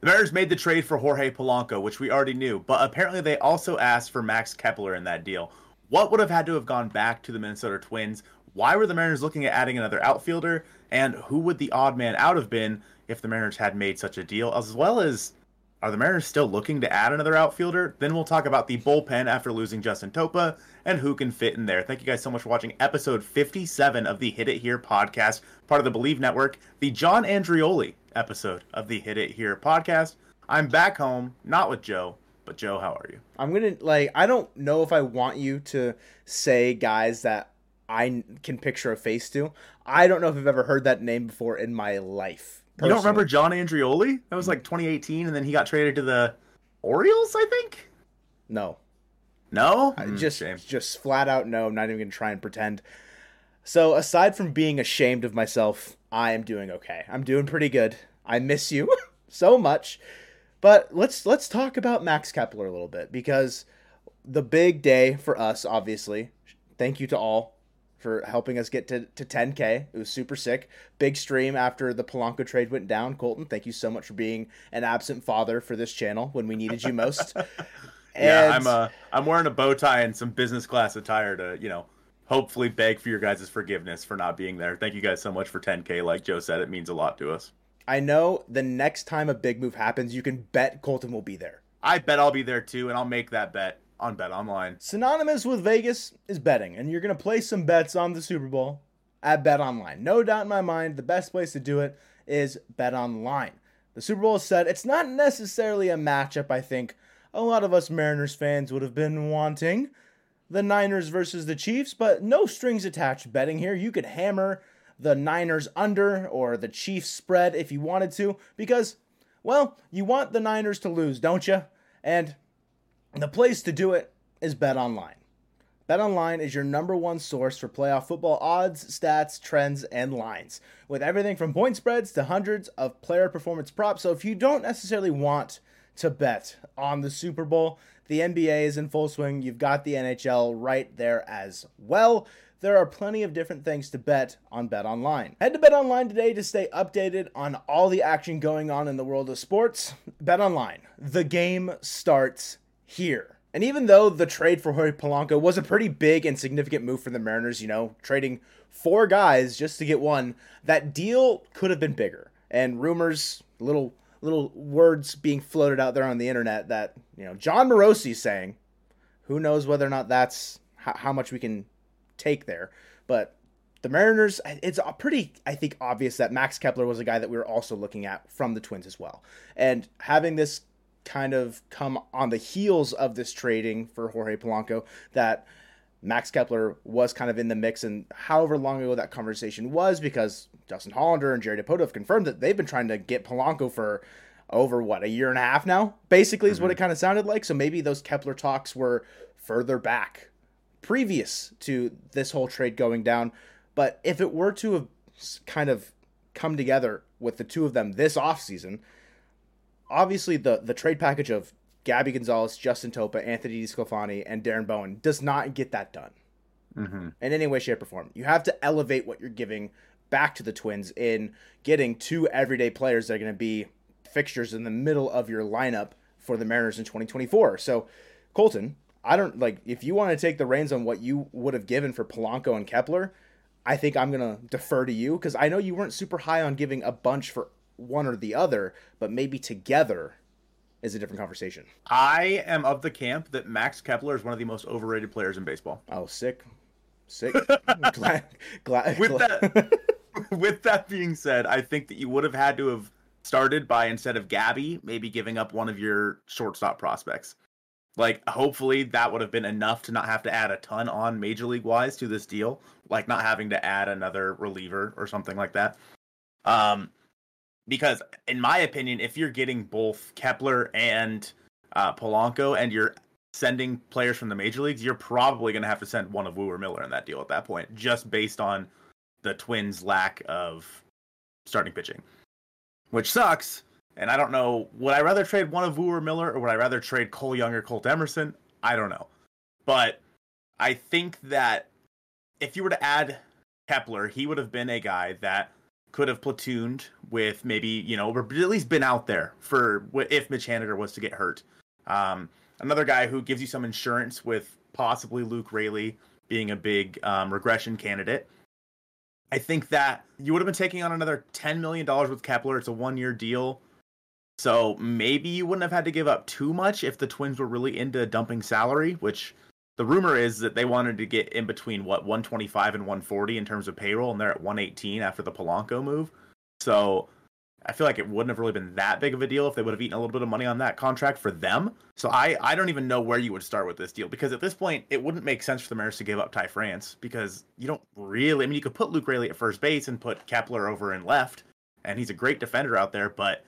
The Mariners made the trade for Jorge Polanco, which we already knew, but apparently they also asked for Max Kepler in that deal. What would have had to have gone back to the Minnesota Twins? Why were the Mariners looking at adding another outfielder? And who would the odd man out have been if the Mariners had made such a deal? As well as, are the Mariners still looking to add another outfielder? Then we'll talk about the bullpen after losing Justin Topa and who can fit in there. Thank you guys so much for watching episode 57 of the Hit It Here podcast, part of the Bleav Network, the John Andreoli episode of the Hit It Here podcast. I'm back home, not with Joe, but Joe, how are you? I'm gonna like. I don't know if I want you to say guys that I can picture a face to. I don't know if I've ever heard that name before in my life. Personally. You don't remember John Andreoli? That was like 2018, and then he got traded to the Orioles, I think. No. No, mm, just shame. just flat out no. I'm not even gonna try and pretend. So aside from being ashamed of myself, I am doing okay. I'm doing pretty good. I miss you so much. But let's let's talk about Max Kepler a little bit because the big day for us, obviously. Thank you to all for helping us get to, to 10K. It was super sick. Big stream after the Polanco trade went down. Colton, thank you so much for being an absent father for this channel when we needed you most. yeah, I'm uh I'm wearing a bow tie and some business class attire to, you know, hopefully beg for your guys' forgiveness for not being there. Thank you guys so much for 10K. Like Joe said, it means a lot to us. I know the next time a big move happens, you can bet Colton will be there. I bet I'll be there too, and I'll make that bet on Bet Online. Synonymous with Vegas is betting, and you're going to place some bets on the Super Bowl at Bet Online. No doubt in my mind, the best place to do it is Bet Online. The Super Bowl is set. It's not necessarily a matchup I think a lot of us Mariners fans would have been wanting. The Niners versus the Chiefs, but no strings attached betting here. You could hammer the Niners under or the Chiefs spread if you wanted to, because, well, you want the Niners to lose, don't you? And the place to do it is Bet Online. Bet Online is your number one source for playoff football odds, stats, trends, and lines, with everything from point spreads to hundreds of player performance props. So if you don't necessarily want to bet on the Super Bowl, the NBA is in full swing. You've got the NHL right there as well there are plenty of different things to bet on Bet Online. Head to Bet Online today to stay updated on all the action going on in the world of sports. Bet Online, the game starts here. And even though the trade for Jorge Polanco was a pretty big and significant move for the Mariners, you know, trading four guys just to get one, that deal could have been bigger. And rumors, little little words being floated out there on the internet that, you know, Jon Morosi saying, who knows whether or not that's how much we can take there. But the Mariners, it's pretty, I think, obvious that Max Kepler was a guy that we were also looking at from the Twins as well. And having this kind of come on the heels of this trading for Jorge Polanco, that Max Kepler was kind of in the mix, and however long ago that conversation was, because Justin Hollander and Jerry Dipoto have confirmed that they've been trying to get Polanco for over what a year and a half now. Basically, is mm-hmm. what it kind of sounded like. So maybe those Kepler talks were further back previous to this whole trade going down. But if it were to have kind of come together with the two of them this offseason, obviously the, the trade package of Gabby Gonzalez, Justin Topa, Anthony DeSclafani, and Darren Bowen does not get that done mm-hmm. in any way, shape, or form. You have to elevate what you're giving back to the Twins in getting two everyday players that are going to be fixtures in the middle of your lineup for the Mariners in 2024. So, Colton, I don't like if you want to take the reins on what you would have given for Polanco and Kepler. I think I'm gonna defer to you because I know you weren't super high on giving a bunch for one or the other, but maybe together is a different conversation. I am of the camp that Max Kepler is one of the most overrated players in baseball. Oh, sick, sick. glad, glad, with glad. that, with that being said, I think that you would have had to have started by instead of Gabby, maybe giving up one of your shortstop prospects. Like, hopefully, that would have been enough to not have to add a ton on major league wise to this deal, like not having to add another reliever or something like that. Um, because in my opinion, if you're getting both Kepler and uh, Polanco, and you're sending players from the major leagues, you're probably going to have to send one of Woo or Miller in that deal at that point, just based on the Twins' lack of starting pitching, which sucks and I don't know, would I rather trade one of Woo or Miller or would I rather trade Cole Young or Colt Emerson? I don't know. But I think that if you were to add Kepler, he would have been a guy that could have platooned with maybe you know, or at least been out there for if Mitch Haniger was to get hurt. Um, another guy who gives you some insurance with possibly Luke Raley being a big um, regression candidate. I think that you would have been taking on another $10 million with Kepler. It's a one year deal. So maybe you wouldn't have had to give up too much if the Twins were really into dumping salary, which the rumor is that they wanted to get in between what 125 and 140 in terms of payroll, and they're at 118 after the Polanco move. So I feel like it wouldn't have really been that big of a deal if they would have eaten a little bit of money on that contract for them. So I, I don't even know where you would start with this deal because at this point it wouldn't make sense for the Mariners to give up Ty France because you don't really. I mean, you could put Luke Raley at first base and put Kepler over in left, and he's a great defender out there. But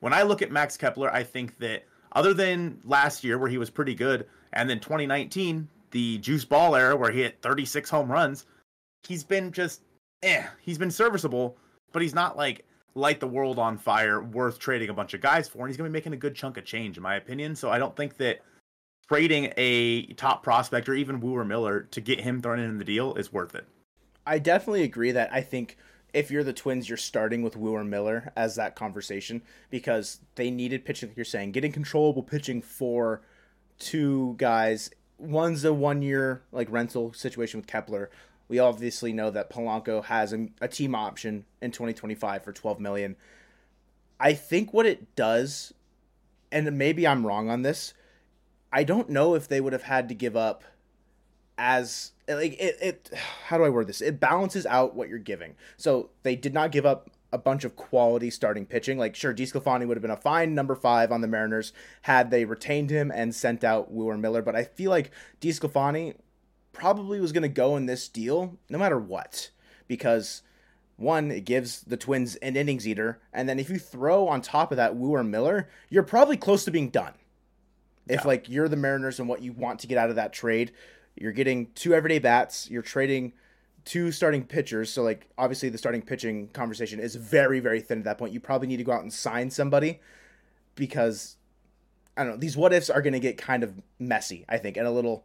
when I look at Max Kepler, I think that other than last year where he was pretty good, and then 2019, the juice ball era where he hit 36 home runs, he's been just eh. He's been serviceable, but he's not like light the world on fire, worth trading a bunch of guys for, and he's going to be making a good chunk of change, in my opinion. So I don't think that trading a top prospect or even Woo or Miller to get him thrown in the deal is worth it. I definitely agree that I think if you're the Twins, you're starting with Woo or Miller as that conversation because they needed pitching, like you're saying, getting controllable pitching for two guys. One's a one year like rental situation with Kepler. We obviously know that Polanco has a, a team option in 2025 for 12 million. I think what it does, and maybe I'm wrong on this, I don't know if they would have had to give up as like it, it how do I word this? It balances out what you're giving. So they did not give up a bunch of quality starting pitching. Like sure, DeSclafani would have been a fine number five on the Mariners had they retained him and sent out Woo Miller. But I feel like DeSclafani probably was going to go in this deal no matter what because one it gives the twins an innings eater and then if you throw on top of that Woo or Miller you're probably close to being done if yeah. like you're the Mariners and what you want to get out of that trade you're getting two everyday bats you're trading two starting pitchers so like obviously the starting pitching conversation is very very thin at that point you probably need to go out and sign somebody because I don't know these what ifs are going to get kind of messy I think and a little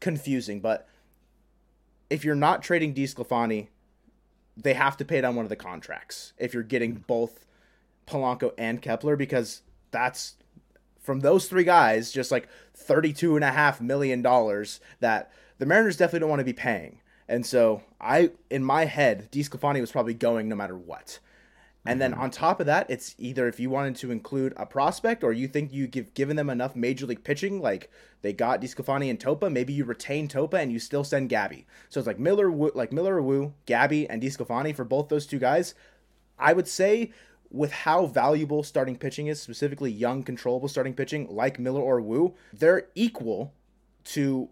confusing but if you're not trading DeSclafani, they have to pay down one of the contracts if you're getting both Polanco and Kepler because that's from those three guys just like 32 and a half million dollars that the Mariners definitely don't want to be paying. And so I in my head, DeSclafani was probably going no matter what. And then mm-hmm. on top of that, it's either if you wanted to include a prospect or you think you give given them enough major league pitching, like they got DeSclafani and Topa, maybe you retain Topa and you still send Gabby. So it's like Miller, like Miller or Woo, Gabby and DeSclafani for both those two guys. I would say with how valuable starting pitching is, specifically young controllable starting pitching like Miller or Woo, they're equal to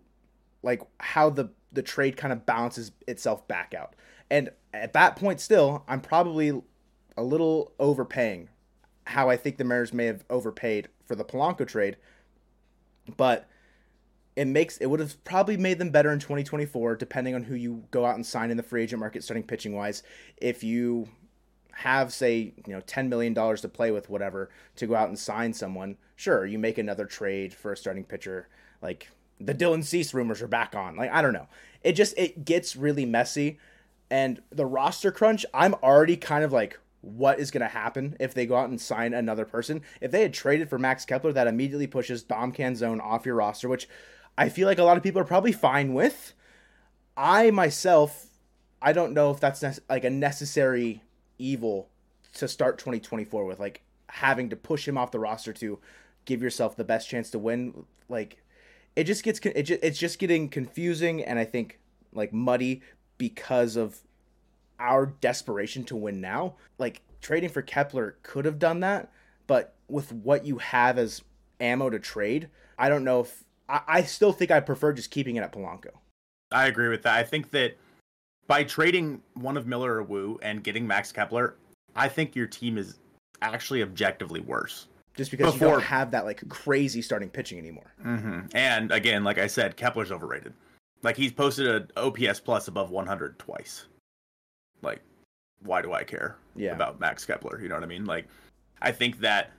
like how the the trade kind of balances itself back out. And at that point still, I'm probably a little overpaying. How I think the Mariners may have overpaid for the Polanco trade, but it makes it would have probably made them better in 2024, depending on who you go out and sign in the free agent market, starting pitching wise. If you have say you know 10 million dollars to play with whatever to go out and sign someone sure you make another trade for a starting pitcher like the Dylan Cease rumors are back on like i don't know it just it gets really messy and the roster crunch i'm already kind of like what is going to happen if they go out and sign another person. If they had traded for Max Kepler, that immediately pushes Dom Canzone off your roster, which I feel like a lot of people are probably fine with. I myself, I don't know if that's like a necessary evil to start 2024 with, like having to push him off the roster to give yourself the best chance to win. Like it just gets it just, it's just getting confusing and I think like muddy because of our desperation to win now. Like trading for Kepler could have done that, but with what you have as ammo to trade, I don't know if I, I still think I prefer just keeping it at Polanco. I agree with that. I think that by trading one of Miller or Woo and getting Max Kepler, I think your team is actually objectively worse. Just because Before... you don't have that like crazy starting pitching anymore. Mm-hmm. And again, like I said, Kepler's overrated. Like he's posted an OPS plus above 100 twice like why do I care yeah. about Max Kepler? You know what I mean? Like I think that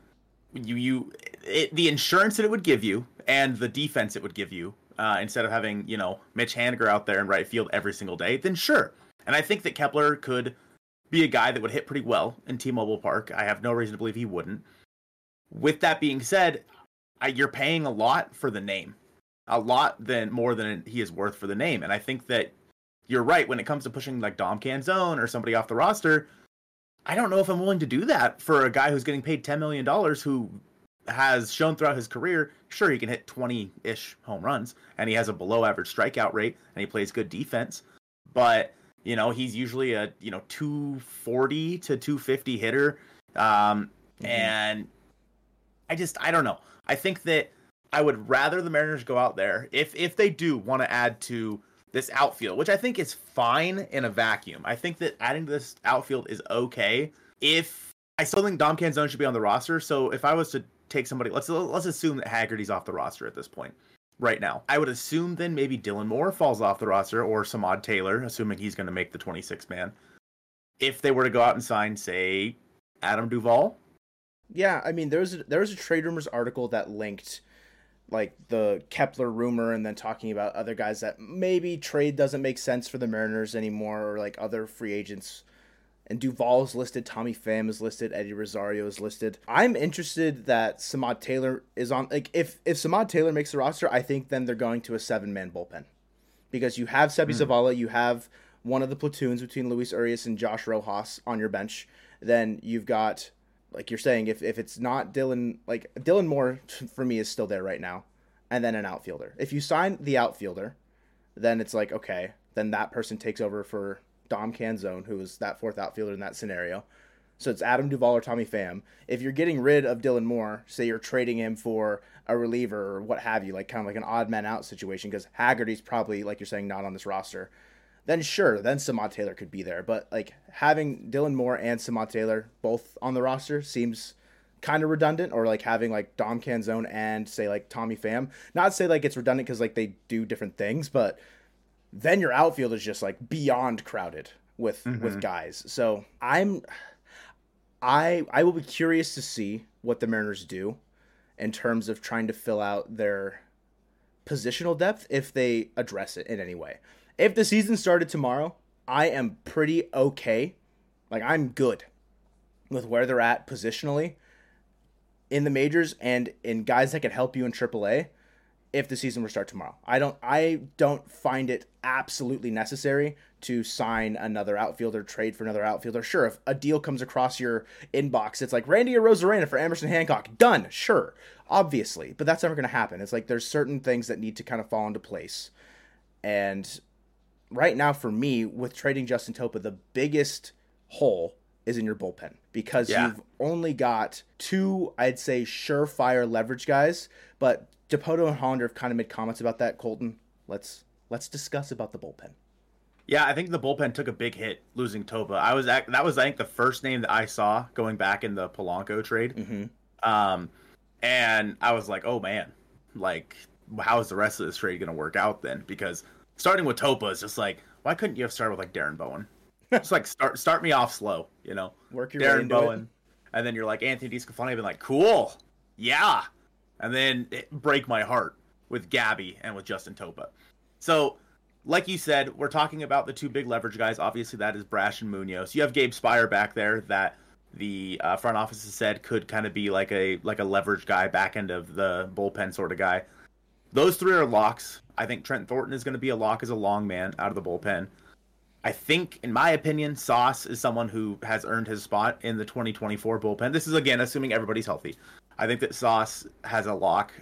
you you it, the insurance that it would give you and the defense it would give you uh, instead of having you know Mitch Haniger out there in right field every single day, then sure. And I think that Kepler could be a guy that would hit pretty well in T-Mobile Park. I have no reason to believe he wouldn't. With that being said, I, you're paying a lot for the name, a lot than more than he is worth for the name, and I think that you're right when it comes to pushing like Dom Canzone or somebody off the roster. I don't know if I'm willing to do that for a guy who's getting paid ten million dollars who has shown throughout his career, sure he can hit 20-ish home runs and he has a below average strikeout rate and he plays good defense, but you know, he's usually a, you know, 240 to 250 hitter. Um mm-hmm. and I just I don't know. I think that I would rather the Mariners go out there if if they do want to add to this outfield, which I think is fine in a vacuum. I think that adding to this outfield is okay. If I still think Dom Canzone should be on the roster, so if I was to take somebody, let's let's assume that Haggerty's off the roster at this point right now. I would assume then maybe Dylan Moore falls off the roster or Samad Taylor, assuming he's going to make the 26 man. If they were to go out and sign, say, Adam Duvall. Yeah, I mean, there was a, there was a trade rumors article that linked like the Kepler rumor and then talking about other guys that maybe trade doesn't make sense for the Mariners anymore or like other free agents and Duvall is listed, Tommy Pham is listed, Eddie Rosario is listed. I'm interested that Samad Taylor is on. Like, if if Samad Taylor makes the roster, I think then they're going to a seven man bullpen because you have Seby mm. Zavala, you have one of the platoons between Luis Urias and Josh Rojas on your bench. Then you've got, like you're saying, if if it's not Dylan, like Dylan Moore for me is still there right now, and then an outfielder. If you sign the outfielder, then it's like okay, then that person takes over for Dom Canzone, who was that fourth outfielder in that scenario. So it's Adam Duvall or Tommy Pham. If you're getting rid of Dylan Moore, say you're trading him for a reliever or what have you, like kind of like an odd man out situation, because Haggerty's probably, like you're saying, not on this roster, then sure, then Samad Taylor could be there. But like having Dylan Moore and Samad Taylor both on the roster seems kind of redundant, or like having like Dom Canzone and say like Tommy Pham. Not say like it's redundant because like they do different things, but then your outfield is just like beyond crowded with mm-hmm. with guys. So I'm I I will be curious to see what the Mariners do in terms of trying to fill out their positional depth if they address it in any way. If the season started tomorrow, I am pretty okay. Like I'm good with where they're at positionally in the majors and in guys that can help you in AAA if the season were to start tomorrow. I don't I don't find it absolutely necessary to sign another outfielder, trade for another outfielder. Sure, if a deal comes across your inbox, it's like Randy Arozarena for Emerson Hancock. Done. Sure. Obviously. But that's never gonna happen. It's like there's certain things that need to kind of fall into place. And right now for me, with trading Justin Topa, the biggest hole is in your bullpen because yeah. you've only got two, I'd say, surefire leverage guys, but Dipoto and Hollander have kind of made comments about that. Colton, let's let's discuss about the bullpen. Yeah, I think the bullpen took a big hit losing Topa. I was at, that was I think the first name that I saw going back in the Polanco trade. Mm-hmm. Um, and I was like, oh man, like how is the rest of this trade going to work out then? Because starting with Topa is just like, why couldn't you have started with like Darren Bowen? It's like start start me off slow, you know. Work your Darren Bowen, it. and then you're like Anthony DeSclafani, been like, cool, yeah, and then break my heart with Gabby and with Justin Topa. So, like you said, we're talking about the two big leverage guys. Obviously, that is Brash and Munoz. You have Gabe Speier back there that the uh, front office has said could kind of be like a like a leverage guy, back end of the bullpen sort of guy. Those three are locks. I think Trent Thornton is going to be a lock as a long man out of the bullpen. I think, in my opinion, Sauce is someone who has earned his spot in the 2024 bullpen. This is again assuming everybody's healthy. I think that Sauce has a lock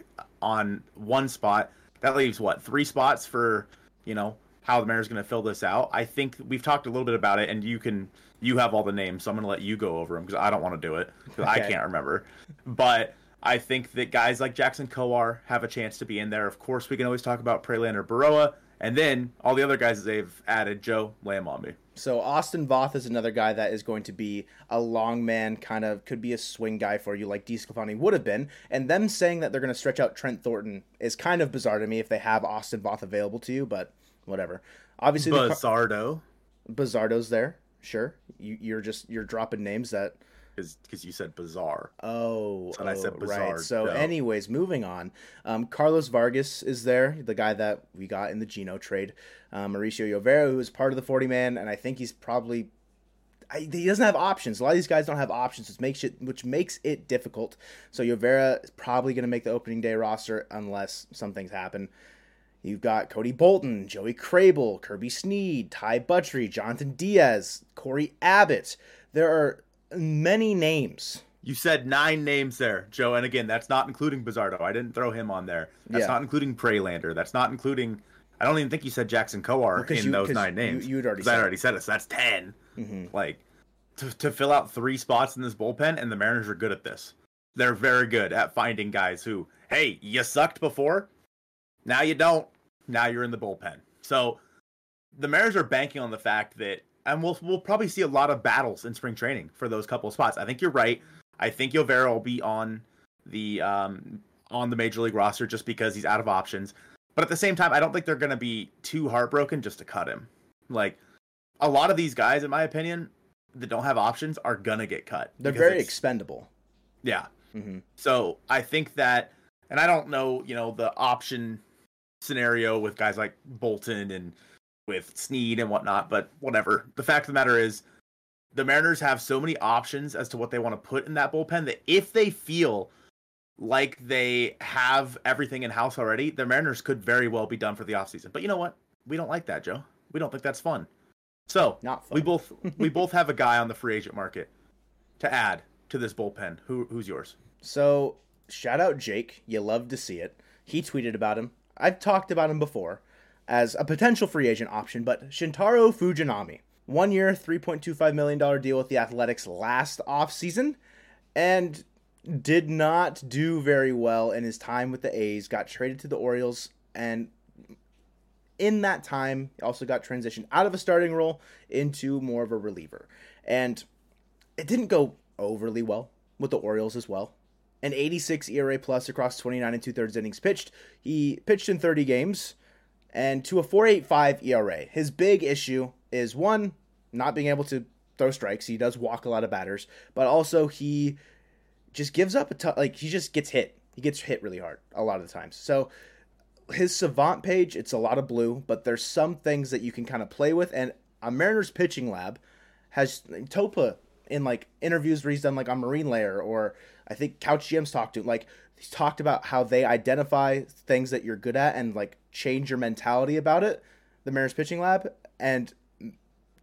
on one spot. That leaves what three spots for you know how the Mariners going to fill this out. I think we've talked a little bit about it, and you can you have all the names, so I'm going to let you go over them because I don't want to do it because okay. I can't remember. But I think that guys like Jackson Kowar have a chance to be in there. Of course, we can always talk about Prelander Berroa, and then all the other guys they've added. Joe, lay them on me. So Austin Voth is another guy that is going to be a long man, kind of could be a swing guy for you, like DeSclafani would have been. And them saying that they're going to stretch out Trent Thornton is kind of bizarre to me if they have Austin Voth available to you, but whatever. Obviously, Bazardo. The, Bazardo's there. Sure, you, you're just you're dropping names that because you said bizarre. Oh, and oh, I said oh, bizarre. Right. So, no. anyways, moving on. Um, Carlos Vargas is there, the guy that we got in the Geno trade. Um, Mauricio Llovera, who is part of the 40 man, and I think he's probably. I, he doesn't have options. A lot of these guys don't have options, which makes it which makes it difficult. So Llovera is probably going to make the opening day roster unless some things happen. You've got Cody Bolton, Joey Krehbiel, Kirby Snead, Ty Buttrey, Jonathan Diaz, Corey Abbott. There are many names. You said nine names there, Joe, and again, that's not including Bazardo. I didn't throw him on there. That's Yeah. not including Prelander. That's not including. I don't even think you said Jackson Kowar 'cause in you- those nine names. you- had already I said it. already said it, so that's 10 Mhm. Like to, to fill out three spots in this bullpen, and the Mariners are good at this. They're very good at finding guys who, hey, you sucked before, now you don't. Now you're in the bullpen. So the Mariners are banking on the fact that, and we'll we'll probably see a lot of battles in spring training for those couple of spots. I think you're right. I think Llovera will be on the um on the major league roster just because he's out of options. But at the same time, I don't think they're going to be too heartbroken just to cut him. Like a lot of these guys, in my opinion, that don't have options are gonna get cut. They're very expendable. yeah. hmm So I think that, and I don't know, you know, the option scenario with guys like Bolton and with Snead and whatnot, but whatever. The fact of the matter is, the Mariners have so many options as to what they want to put in that bullpen that if they feel like they have everything in house already, the Mariners could very well be done for the offseason. But you know what? We don't like that, Joe. We don't think that's fun. So Not fun. we both we both have a guy on the free agent market to add to this bullpen. Who who's yours? So shout out Jake. You love to see it. He tweeted about him. I've talked about him before as a potential free agent option, but Shintaro Fujinami. One year, $3.25 million deal with the Athletics last offseason and did not do very well in his time with the A's. Got traded to the Orioles and in that time, also got transitioned out of a starting role into more of a reliever. And it didn't go overly well with the Orioles as well. An 86 ERA plus across 29 and two thirds innings pitched. He pitched in 30 games and to a 4.85 ERA. His big issue is one, not being able to throw strikes. He does walk a lot of batters, but also he just gives up a ton. Like he just gets hit. He gets hit really hard a lot of the times. So his savant page, it's a lot of blue, but there's some things that you can kind of play with. And a Mariners pitching lab has Topa in like interviews where he's done like on Marine Layer or I think Couch GM's talked to like he's talked about how they identify things that you're good at and like change your mentality about it. The Mariners pitching lab and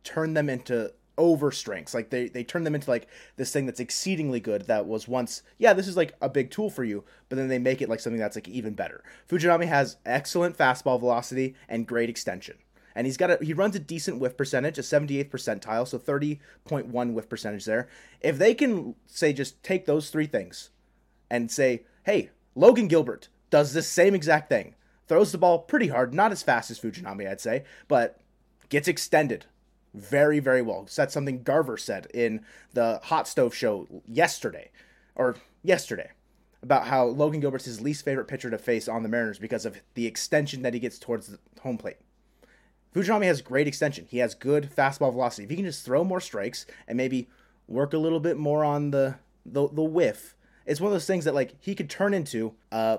turn them into over strengths. Like they they turn them into like this thing that's exceedingly good that was once yeah, this is like a big tool for you, but then they make it like something that's like even better. Fujinami has excellent fastball velocity and great extension. And he's got a he runs a decent whiff percentage, a 78th percentile, so 30.1 whiff percentage there. If they can say just take those three things and say, "Hey, Logan Gilbert does this same exact thing. Throws the ball pretty hard, not as fast as Fujinami, I'd say, but gets extended very, very well. So that's something Garver said in the Hot Stove show yesterday, or yesterday, about how Logan Gilbert's his least favorite pitcher to face on the Mariners because of the extension that he gets towards the home plate. Fujinami has great extension. He has good fastball velocity. If he can just throw more strikes and maybe work a little bit more on the the, the whiff, it's one of those things that like he could turn into uh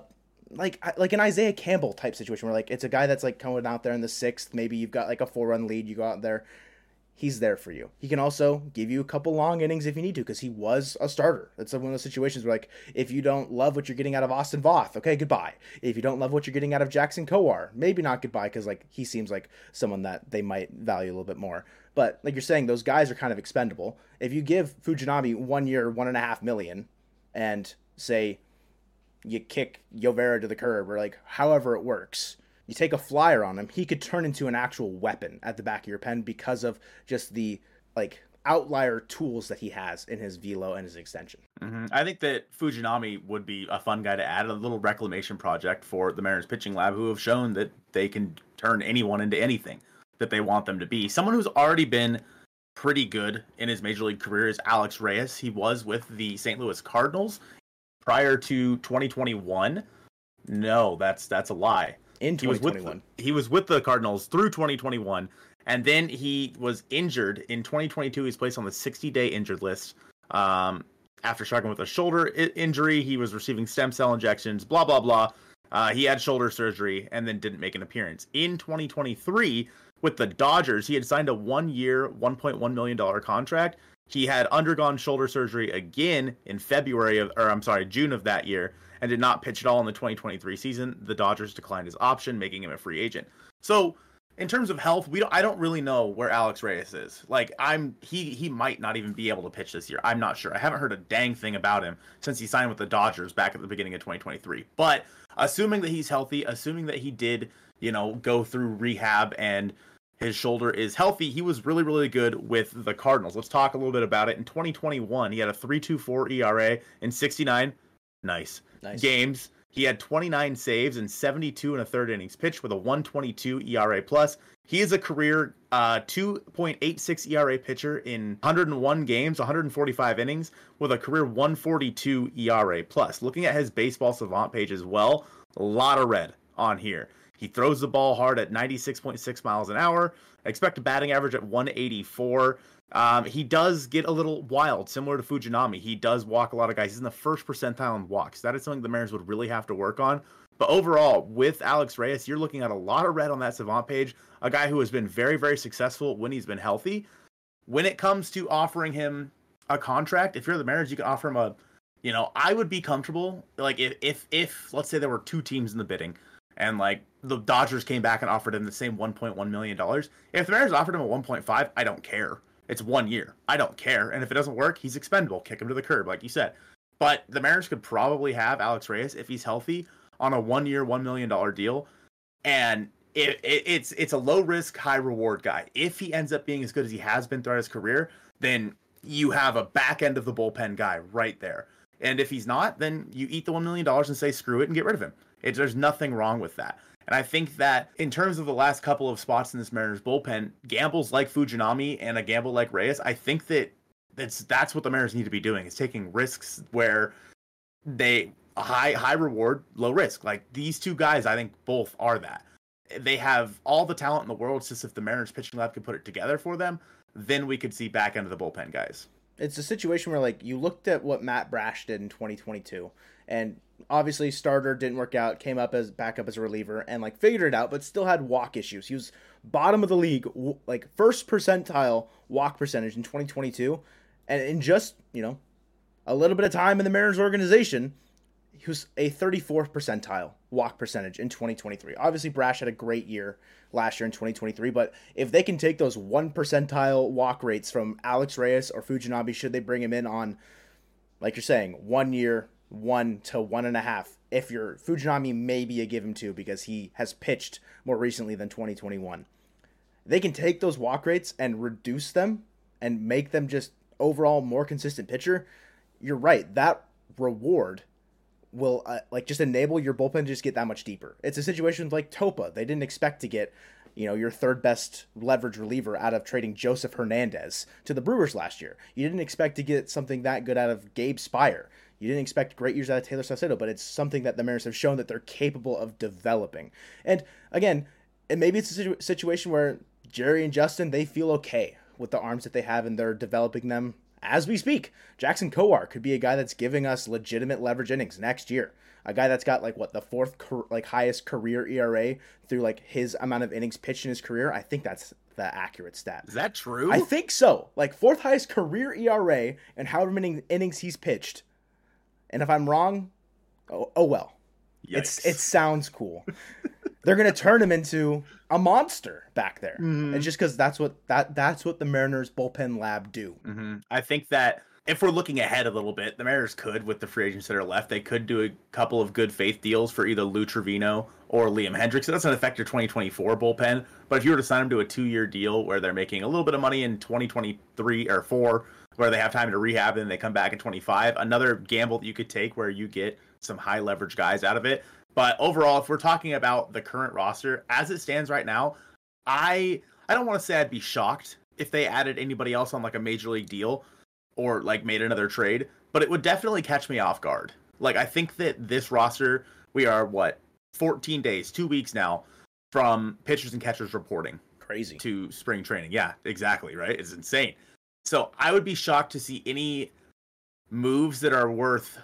like like an Isaiah Campbell type situation where like it's a guy that's like coming out there in the sixth. Maybe you've got like a four run lead. You go out there, he's there for you. He can also give you a couple long innings if you need to because he was a starter. That's one of those situations where like if you don't love what you're getting out of Austin Voth, okay, goodbye. If you don't love what you're getting out of Jackson Kowar, maybe not goodbye because like he seems like someone that they might value a little bit more. But like you're saying, those guys are kind of expendable. If you give Fujinami one year, one and a half million, and say you kick Llovera to the curb or like however it works. You take a flyer on him, he could turn into an actual weapon at the back of your pen because of just the like outlier tools that he has in his velo and his extension. hmm I think that Fujinami would be a fun guy to add a little reclamation project for the Mariners pitching lab, who have shown that they can turn anyone into anything that they want them to be. Someone who's already been pretty good in his major league career is Alex Reyes. He was with the St. Louis Cardinals prior to 2021. No, that's that's a lie. In He was with 2021. he was with the Cardinals through 2021, and then he was injured in 2022. He's placed on the 60-day injured list. Um, after struggling with a shoulder I- injury, he was receiving stem cell injections. Blah blah blah. Uh, he had shoulder surgery and then didn't make an appearance in 2023. with the Dodgers, he had signed a one-year, 1.1 million dollar contract. He had undergone shoulder surgery again in February of, or I'm sorry, June of that year, and did not pitch at all in the 2023 season. The Dodgers declined his option, making him a free agent. So in terms of health, we don't I don't really know where Alex Reyes is. Like I'm he he might not even be able to pitch this year. I'm not sure. I haven't heard a dang thing about him since he signed with the Dodgers back at the beginning of 2023. But assuming that he's healthy, assuming that he did, you know, go through rehab and his shoulder is healthy, he was really really good with the Cardinals. Let's talk a little bit about it. In 2021, he had a 3.24 ERA in 69 nice, nice. games he had 29 saves and 72 and a third innings pitched with a 122 ERA plus. He is a career uh, 2.86 ERA pitcher in 101 games, 145 innings, with a career 142 ERA plus. Looking at his baseball savant page as well, a lot of red on here. He throws the ball hard at 96.6 miles an hour. Expect a batting average at 184. Um, he does get a little wild, similar to Fujinami. He does walk a lot of guys. He's in the first percentile in walks. That is something the Mariners would really have to work on. But overall, with Alex Reyes, you're looking at a lot of red on that Savant page. A guy who has been very, very successful when he's been healthy. When it comes to offering him a contract, if you're the Mariners, you can offer him a, you know, I would be comfortable. Like if if if let's say there were two teams in the bidding, and like the Dodgers came back and offered him the same 1.1 million dollars. If the Mariners offered him a 1.5, I don't care. It's one year. I don't care. And if it doesn't work, he's expendable. Kick him to the curb, like you said. But the Mariners could probably have Alex Reyes if he's healthy on a one year, one million dollar deal. And it, it, it's it's a low risk, high reward guy. If he ends up being as good as he has been throughout his career, then you have a back end of the bullpen guy right there. And if he's not, then you eat the one million dollars and say screw it and get rid of him. It, there's nothing wrong with that. And I think that in terms of the last couple of spots in this Mariners bullpen, gambles like Fujinami and a gamble like Reyes, I think that that's that's what the Mariners need to be doing is taking risks where they high high reward, low risk. Like these two guys, I think both are that. They have all the talent in the world. It's just if the Mariners pitching lab could put it together for them, then we could see back end of the bullpen guys. It's a situation where like you looked at what Matt Brash did in 2022, and obviously starter didn't work out came up as backup as a reliever and like figured it out but still had walk issues. He was bottom of the league like first percentile walk percentage in 2022 and in just you know a little bit of time in the mariners organization he was a 34th percentile walk percentage in 2023 obviously brash had a great year last year in 2023 but if they can take those one percentile walk rates from alex reyes or fujinami should they bring him in on like you're saying one year one to one and a half. If you're Fujinami, maybe a give him two because he has pitched more recently than 2021. They can take those walk rates and reduce them and make them just overall more consistent pitcher. You're right. That reward will uh, like just enable your bullpen to just get that much deeper. It's a situation like Topa. They didn't expect to get, you know, your third best leverage reliever out of trading Joseph Hernandez to the Brewers last year. You didn't expect to get something that good out of Gabe Speier. You didn't expect great years out of Taylor Saucedo, but it's something that the Mariners have shown that they're capable of developing. And again, and maybe it's a situ- situation where Jerry and Justin they feel okay with the arms that they have and they're developing them as we speak. Jackson Kowar could be a guy that's giving us legitimate leverage innings next year. A guy that's got like what the fourth like highest career ERA through like his amount of innings pitched in his career. I think that's the accurate stat. Is that true? I think so. Like fourth highest career ERA and however many innings he's pitched and if I'm wrong, oh, oh well. Yikes. It's it sounds cool. They're gonna turn him into a monster back there, mm-hmm. and just because that's what that that's what the Mariners bullpen lab do. Mm-hmm. I think that if we're looking ahead a little bit, the Mariners could, with the free agents that are left, they could do a couple of good faith deals for either Lou Trivino or Liam Hendriks. It doesn't affect your 2024 bullpen, but if you were to sign them to a two-year deal where they're making a little bit of money in 2023 or four, where they have time to rehab and then they come back in 25. Another gamble that you could take where you get some high leverage guys out of it. But overall, if we're talking about the current roster as it stands right now, I I don't want to say I'd be shocked if they added anybody else on like a major league deal or like made another trade, but it would definitely catch me off guard. Like I think that this roster, we are what 14 days, 2 weeks now from pitchers and catchers reporting crazy to spring training. Yeah, exactly, right? It's insane. So I would be shocked to see any moves that are worth.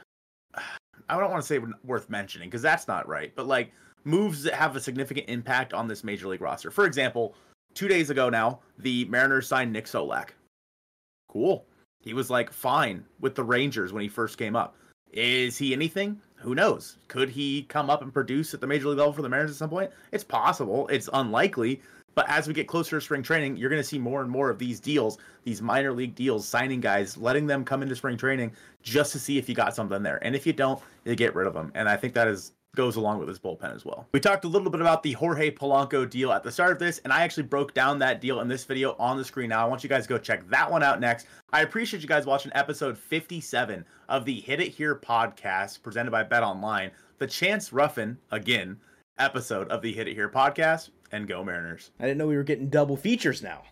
I don't want to say worth mentioning because that's not right, but like moves that have a significant impact on this major league roster. For example, two days ago now, the Mariners signed Nick Solak. Cool. He was like fine with the Rangers when he first came up. Is he anything? Who knows? Could he come up and produce at the major league level for the Mariners at some point? It's possible. It's unlikely. But as we get closer to spring training, you're going to see more and more of these deals, these minor league deals, signing guys, letting them come into spring training just to see if you got something there. And if you don't, you get rid of them. And I think that is goes along with his bullpen as well. We talked a little bit about the Jorge Polanco deal at the start of this, and I actually broke down that deal in this video on the screen now. I want you guys to go check that one out next. I appreciate you guys watching episode 57 of the Hit It Here podcast presented by Bet Online, the Chance Ruffin, again, episode of the Hit It Here podcast, and go Mariners. I didn't know we were getting double features now.